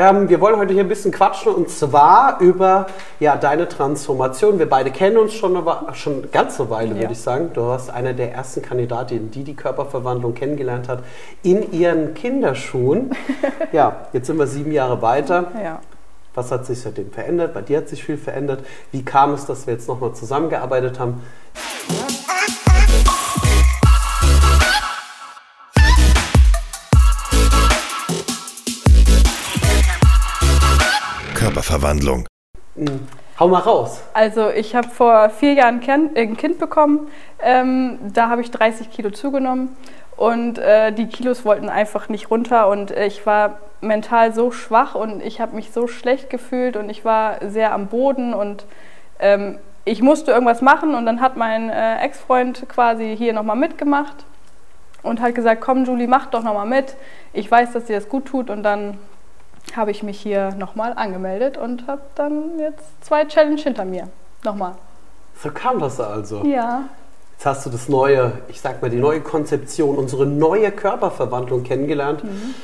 ähm, wir wollen heute hier ein bisschen quatschen und zwar über ja, deine Transformation. Wir beide kennen uns schon eine, schon eine Weile, ja. würde ich sagen. Du warst einer der ersten Kandidatinnen, die die Körperverwandlung kennengelernt hat in ihren Kinderschuhen. ja, jetzt sind wir sieben Jahre weiter. Ja. Was hat sich seitdem verändert? Bei dir hat sich viel verändert. Wie kam es, dass wir jetzt nochmal zusammengearbeitet haben? Körperverwandlung. Mhm. Hau mal raus. Also ich habe vor vier Jahren ein Kind bekommen. Ähm, da habe ich 30 Kilo zugenommen und äh, die Kilos wollten einfach nicht runter und äh, ich war mental so schwach und ich habe mich so schlecht gefühlt und ich war sehr am Boden und ähm, ich musste irgendwas machen und dann hat mein äh, Ex-Freund quasi hier nochmal mitgemacht und hat gesagt, komm Julie, mach doch nochmal mit. Ich weiß, dass dir das gut tut und dann habe ich mich hier nochmal angemeldet und habe dann jetzt zwei Challenge hinter mir. Nochmal. So kam das also. Ja. Jetzt hast du das neue, ich sag mal, die neue Konzeption, unsere neue Körperverwandlung kennengelernt. Mhm.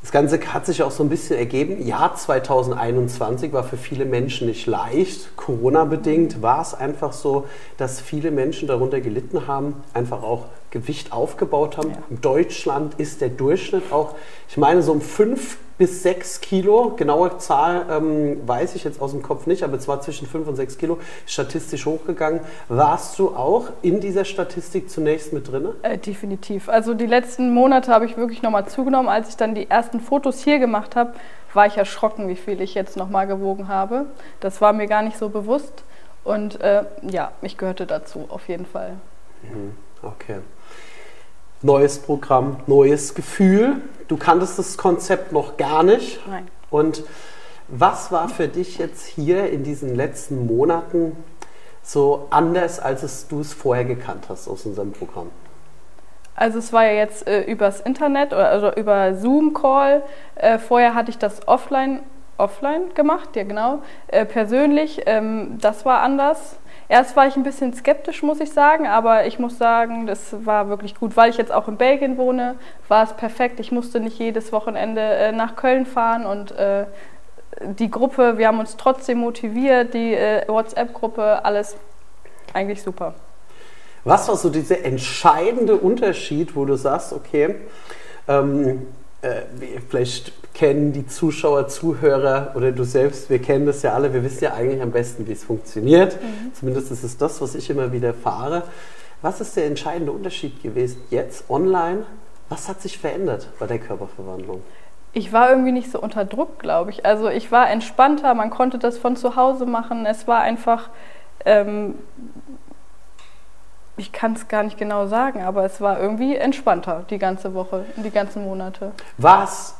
Das Ganze hat sich auch so ein bisschen ergeben. Jahr 2021 war für viele Menschen nicht leicht. Corona-bedingt war es einfach so, dass viele Menschen darunter gelitten haben, einfach auch Gewicht aufgebaut haben. Ja. In Deutschland ist der Durchschnitt auch, ich meine, so um fünf bis sechs Kilo. Genaue Zahl ähm, weiß ich jetzt aus dem Kopf nicht, aber es war zwischen fünf und sechs Kilo statistisch hochgegangen. Warst du auch in dieser Statistik zunächst mit drin? Äh, definitiv. Also die letzten Monate habe ich wirklich nochmal zugenommen. Als ich dann die ersten Fotos hier gemacht habe, war ich erschrocken, wie viel ich jetzt nochmal gewogen habe. Das war mir gar nicht so bewusst. Und äh, ja, ich gehörte dazu, auf jeden Fall. Mhm. Okay neues Programm, neues Gefühl. Du kanntest das Konzept noch gar nicht. Nein. Und was war für dich jetzt hier in diesen letzten Monaten so anders, als es, du es vorher gekannt hast aus unserem Programm? Also es war ja jetzt äh, übers Internet oder also über Zoom-Call. Äh, vorher hatte ich das offline, offline gemacht, ja genau, äh, persönlich. Ähm, das war anders. Erst war ich ein bisschen skeptisch, muss ich sagen, aber ich muss sagen, das war wirklich gut. Weil ich jetzt auch in Belgien wohne, war es perfekt. Ich musste nicht jedes Wochenende äh, nach Köln fahren und äh, die Gruppe, wir haben uns trotzdem motiviert, die äh, WhatsApp-Gruppe, alles eigentlich super. Was war so dieser entscheidende Unterschied, wo du sagst, okay, ähm, äh, vielleicht kennen die Zuschauer, Zuhörer oder du selbst, wir kennen das ja alle, wir wissen ja eigentlich am besten, wie es funktioniert. Mhm. Zumindest ist es das, was ich immer wieder fahre. Was ist der entscheidende Unterschied gewesen jetzt online? Was hat sich verändert bei der Körperverwandlung? Ich war irgendwie nicht so unter Druck, glaube ich. Also ich war entspannter, man konnte das von zu Hause machen. Es war einfach ähm, ich kann es gar nicht genau sagen, aber es war irgendwie entspannter die ganze Woche, die ganzen Monate. War es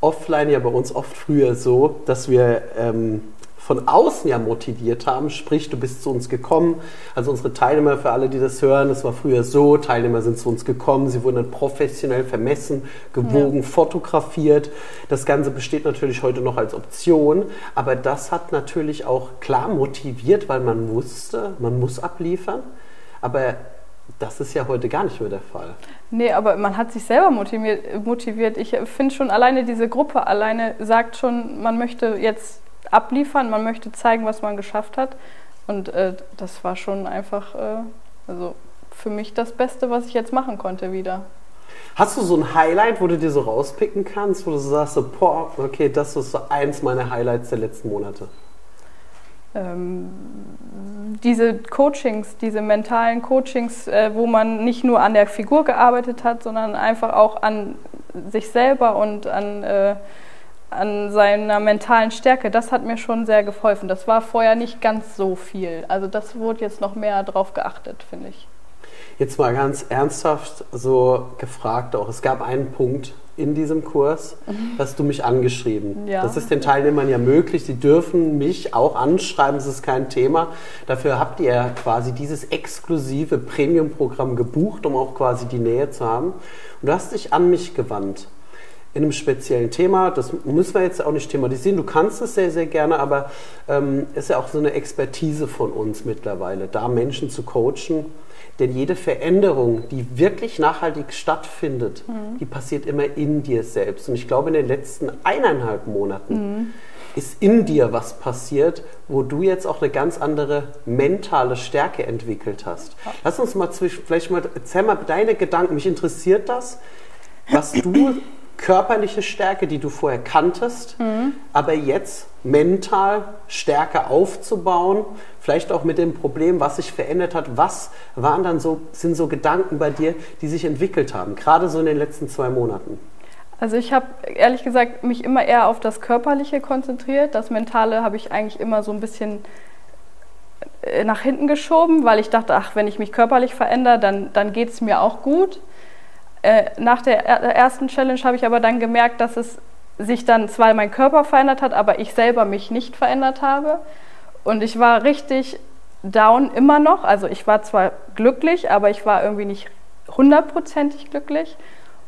offline ja bei uns oft früher so, dass wir ähm, von außen ja motiviert haben, sprich, du bist zu uns gekommen. Also unsere Teilnehmer, für alle, die das hören, es war früher so, Teilnehmer sind zu uns gekommen, sie wurden dann professionell vermessen, gewogen, ja. fotografiert. Das Ganze besteht natürlich heute noch als Option, aber das hat natürlich auch klar motiviert, weil man wusste, man muss abliefern. Aber das ist ja heute gar nicht mehr der Fall. Nee, aber man hat sich selber motiviert. Ich finde schon alleine diese Gruppe alleine sagt schon, man möchte jetzt abliefern, man möchte zeigen, was man geschafft hat. Und äh, das war schon einfach, äh, also für mich das Beste, was ich jetzt machen konnte wieder. Hast du so ein Highlight, wo du dir so rauspicken kannst, wo du sagst, so, boah, okay, das ist so eins meiner Highlights der letzten Monate? Ähm, diese Coachings, diese mentalen Coachings, äh, wo man nicht nur an der Figur gearbeitet hat, sondern einfach auch an sich selber und an, äh, an seiner mentalen Stärke, das hat mir schon sehr geholfen. Das war vorher nicht ganz so viel. Also das wurde jetzt noch mehr drauf geachtet, finde ich. Jetzt mal ganz ernsthaft so gefragt auch. Es gab einen Punkt, in diesem Kurs, hast du mich angeschrieben. Ja. Das ist den Teilnehmern ja möglich. Sie dürfen mich auch anschreiben, das ist kein Thema. Dafür habt ihr quasi dieses exklusive Premium-Programm gebucht, um auch quasi die Nähe zu haben. Und du hast dich an mich gewandt. In einem speziellen Thema. Das müssen wir jetzt auch nicht thematisieren. Du kannst es sehr, sehr gerne, aber ähm, ist ja auch so eine Expertise von uns mittlerweile, da Menschen zu coachen. Denn jede Veränderung, die wirklich nachhaltig stattfindet, mhm. die passiert immer in dir selbst. Und ich glaube, in den letzten eineinhalb Monaten mhm. ist in dir was passiert, wo du jetzt auch eine ganz andere mentale Stärke entwickelt hast. Lass uns mal zwischen, vielleicht mal, erzähl mal deine Gedanken. Mich interessiert das, was du körperliche Stärke, die du vorher kanntest, mhm. aber jetzt mental stärker aufzubauen, vielleicht auch mit dem Problem, was sich verändert hat. Was waren dann so, sind so Gedanken bei dir, die sich entwickelt haben, gerade so in den letzten zwei Monaten? Also ich habe ehrlich gesagt mich immer eher auf das Körperliche konzentriert. Das Mentale habe ich eigentlich immer so ein bisschen äh, nach hinten geschoben, weil ich dachte, ach, wenn ich mich körperlich verändere, dann, dann geht es mir auch gut. Äh, nach der ersten Challenge habe ich aber dann gemerkt, dass es sich dann zwar mein Körper verändert hat, aber ich selber mich nicht verändert habe. Und ich war richtig down immer noch. Also ich war zwar glücklich, aber ich war irgendwie nicht hundertprozentig glücklich.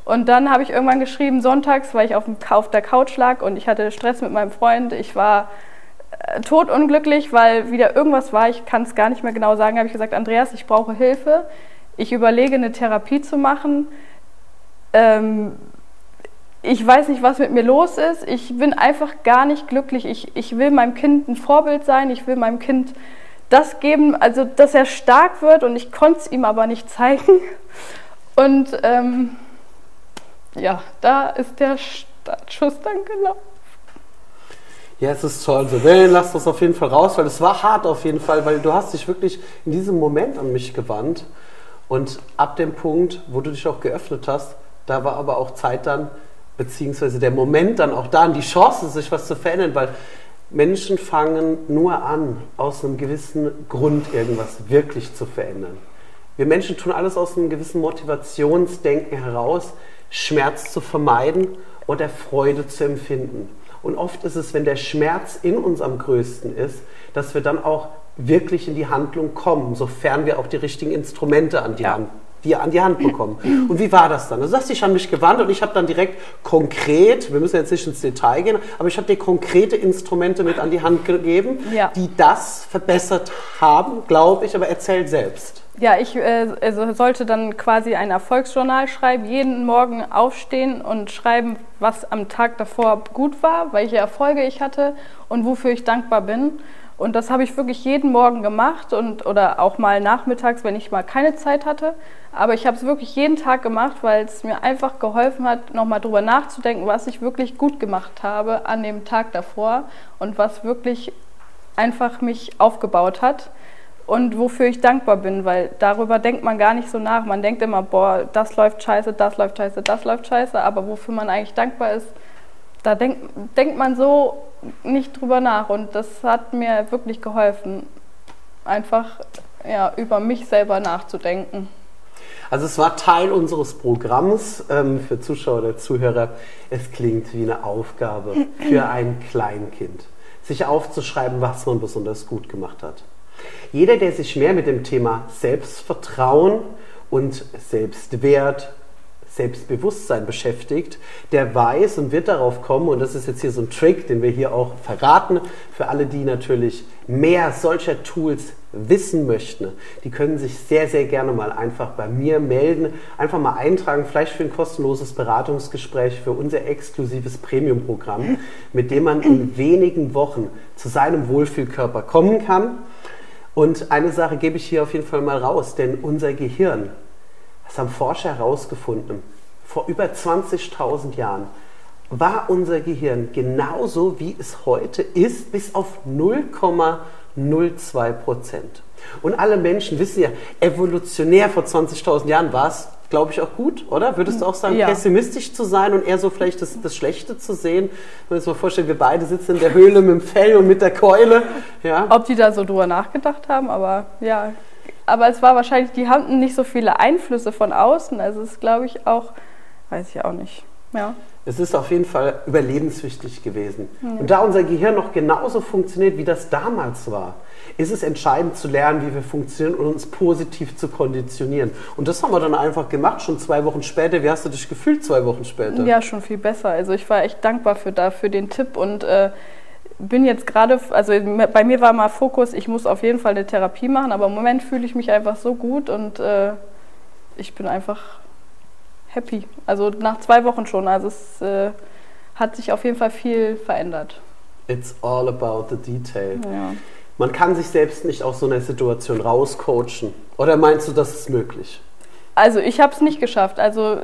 Und dann habe ich irgendwann geschrieben, sonntags, weil ich auf, dem, auf der Couch lag und ich hatte Stress mit meinem Freund. Ich war äh, totunglücklich, weil wieder irgendwas war. Ich kann es gar nicht mehr genau sagen. Habe ich gesagt, Andreas, ich brauche Hilfe. Ich überlege, eine Therapie zu machen ähm, ich weiß nicht, was mit mir los ist. Ich bin einfach gar nicht glücklich. Ich, ich will meinem Kind ein Vorbild sein. Ich will meinem Kind das geben, also dass er stark wird und ich konnte es ihm aber nicht zeigen. Und ähm, ja, da ist der Startschuss dann gelaufen. Ja, es ist toll. So, Willen, lass das auf jeden Fall raus, weil es war hart auf jeden Fall, weil du hast dich wirklich in diesem Moment an mich gewandt. Und ab dem Punkt, wo du dich auch geöffnet hast, da war aber auch Zeit dann, beziehungsweise der Moment dann auch da, und die Chance, sich was zu verändern, weil Menschen fangen nur an, aus einem gewissen Grund irgendwas wirklich zu verändern. Wir Menschen tun alles aus einem gewissen Motivationsdenken heraus, Schmerz zu vermeiden oder Freude zu empfinden. Und oft ist es, wenn der Schmerz in uns am größten ist, dass wir dann auch wirklich in die Handlung kommen, sofern wir auch die richtigen Instrumente an die ja. Hand die an die Hand bekommen. Und wie war das dann? Du sagst, ich habe mich gewandt und ich habe dann direkt konkret, wir müssen jetzt nicht ins Detail gehen, aber ich habe dir konkrete Instrumente mit an die Hand gegeben, ja. die das verbessert haben, glaube ich, aber erzähl selbst. Ja, ich äh, also sollte dann quasi ein Erfolgsjournal schreiben, jeden Morgen aufstehen und schreiben, was am Tag davor gut war, welche Erfolge ich hatte und wofür ich dankbar bin. Und das habe ich wirklich jeden Morgen gemacht und oder auch mal nachmittags, wenn ich mal keine Zeit hatte. Aber ich habe es wirklich jeden Tag gemacht, weil es mir einfach geholfen hat, nochmal drüber nachzudenken, was ich wirklich gut gemacht habe an dem Tag davor und was wirklich einfach mich aufgebaut hat und wofür ich dankbar bin, weil darüber denkt man gar nicht so nach. Man denkt immer, boah, das läuft scheiße, das läuft scheiße, das läuft scheiße, aber wofür man eigentlich dankbar ist, da denkt, denkt man so nicht drüber nach und das hat mir wirklich geholfen, einfach ja, über mich selber nachzudenken. Also es war Teil unseres Programms ähm, für Zuschauer oder Zuhörer. Es klingt wie eine Aufgabe für ein Kleinkind, sich aufzuschreiben, was man besonders gut gemacht hat. Jeder, der sich mehr mit dem Thema Selbstvertrauen und Selbstwert Selbstbewusstsein beschäftigt, der weiß und wird darauf kommen, und das ist jetzt hier so ein Trick, den wir hier auch verraten, für alle, die natürlich mehr solcher Tools wissen möchten, die können sich sehr, sehr gerne mal einfach bei mir melden, einfach mal eintragen, vielleicht für ein kostenloses Beratungsgespräch für unser exklusives Premium-Programm, mit dem man in wenigen Wochen zu seinem Wohlfühlkörper kommen kann. Und eine Sache gebe ich hier auf jeden Fall mal raus, denn unser Gehirn das haben Forscher herausgefunden. Vor über 20.000 Jahren war unser Gehirn genauso, wie es heute ist, bis auf 0,02 Prozent. Und alle Menschen wissen ja, evolutionär vor 20.000 Jahren war es, glaube ich, auch gut, oder? Würdest du auch sagen, ja. pessimistisch zu sein und eher so vielleicht das, das Schlechte zu sehen? Wenn wir uns mal vorstellen, wir beide sitzen in der Höhle mit dem Fell und mit der Keule. Ja. Ob die da so drüber nachgedacht haben, aber ja, aber es war wahrscheinlich, die hatten nicht so viele Einflüsse von außen. Also es glaube ich auch, weiß ich auch nicht. Ja. Es ist auf jeden Fall überlebenswichtig gewesen. Mhm. Und da unser Gehirn noch genauso funktioniert, wie das damals war, ist es entscheidend zu lernen, wie wir funktionieren und uns positiv zu konditionieren. Und das haben wir dann einfach gemacht, schon zwei Wochen später. Wie hast du dich gefühlt zwei Wochen später? Ja, schon viel besser. Also ich war echt dankbar für, dafür den Tipp und äh, bin jetzt gerade, also bei mir war mal Fokus, ich muss auf jeden Fall eine Therapie machen, aber im Moment fühle ich mich einfach so gut und äh, ich bin einfach happy. Also nach zwei Wochen schon. Also es äh, hat sich auf jeden Fall viel verändert. It's all about the detail. Ja. Man kann sich selbst nicht aus so einer Situation rauscoachen. Oder meinst du, das ist möglich? Also ich habe es nicht geschafft. Also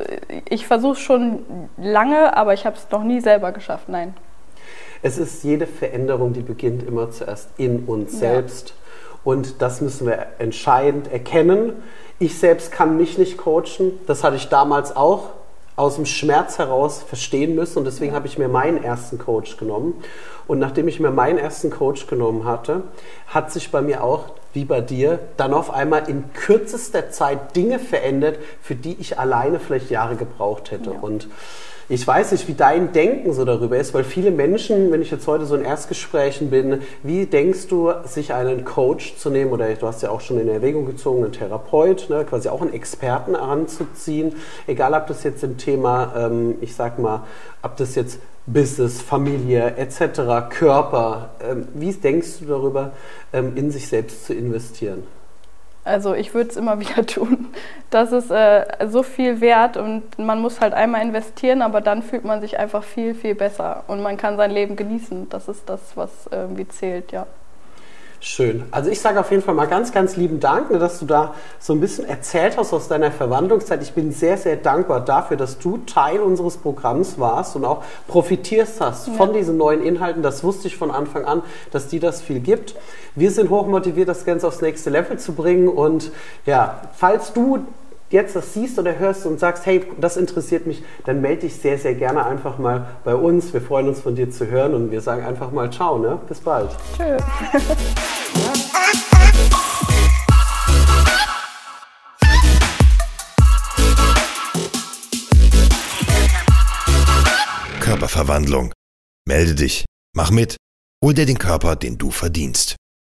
ich versuche es schon lange, aber ich habe es noch nie selber geschafft. Nein. Es ist jede Veränderung, die beginnt immer zuerst in uns ja. selbst. Und das müssen wir entscheidend erkennen. Ich selbst kann mich nicht coachen. Das hatte ich damals auch aus dem Schmerz heraus verstehen müssen. Und deswegen habe ich mir meinen ersten Coach genommen. Und nachdem ich mir meinen ersten Coach genommen hatte, hat sich bei mir auch, wie bei dir, dann auf einmal in kürzester Zeit Dinge verändert, für die ich alleine vielleicht Jahre gebraucht hätte. Ja. Und ich weiß nicht, wie dein Denken so darüber ist, weil viele Menschen, wenn ich jetzt heute so in Erstgesprächen bin, wie denkst du, sich einen Coach zu nehmen oder du hast ja auch schon in Erwägung gezogen, einen Therapeut, ne, quasi auch einen Experten heranzuziehen, egal ob das jetzt im Thema, ähm, ich sag mal, ob das jetzt Business, Familie etc., Körper, ähm, wie denkst du darüber, ähm, in sich selbst zu investieren? Also ich würde es immer wieder tun. Das ist äh, so viel wert und man muss halt einmal investieren, aber dann fühlt man sich einfach viel, viel besser und man kann sein Leben genießen. Das ist das, was irgendwie zählt, ja. Schön. Also ich sage auf jeden Fall mal ganz, ganz lieben Dank, ne, dass du da so ein bisschen erzählt hast aus deiner Verwandlungszeit. Ich bin sehr, sehr dankbar dafür, dass du Teil unseres Programms warst und auch profitierst hast ja. von diesen neuen Inhalten. Das wusste ich von Anfang an, dass die das viel gibt. Wir sind hochmotiviert, das Ganze aufs nächste Level zu bringen. Und ja, falls du jetzt das siehst oder hörst und sagst, hey, das interessiert mich, dann melde dich sehr, sehr gerne einfach mal bei uns. Wir freuen uns von dir zu hören und wir sagen einfach mal ciao, ne? Bis bald. Tschüss. Körperverwandlung. Melde dich, mach mit, hol dir den Körper, den du verdienst.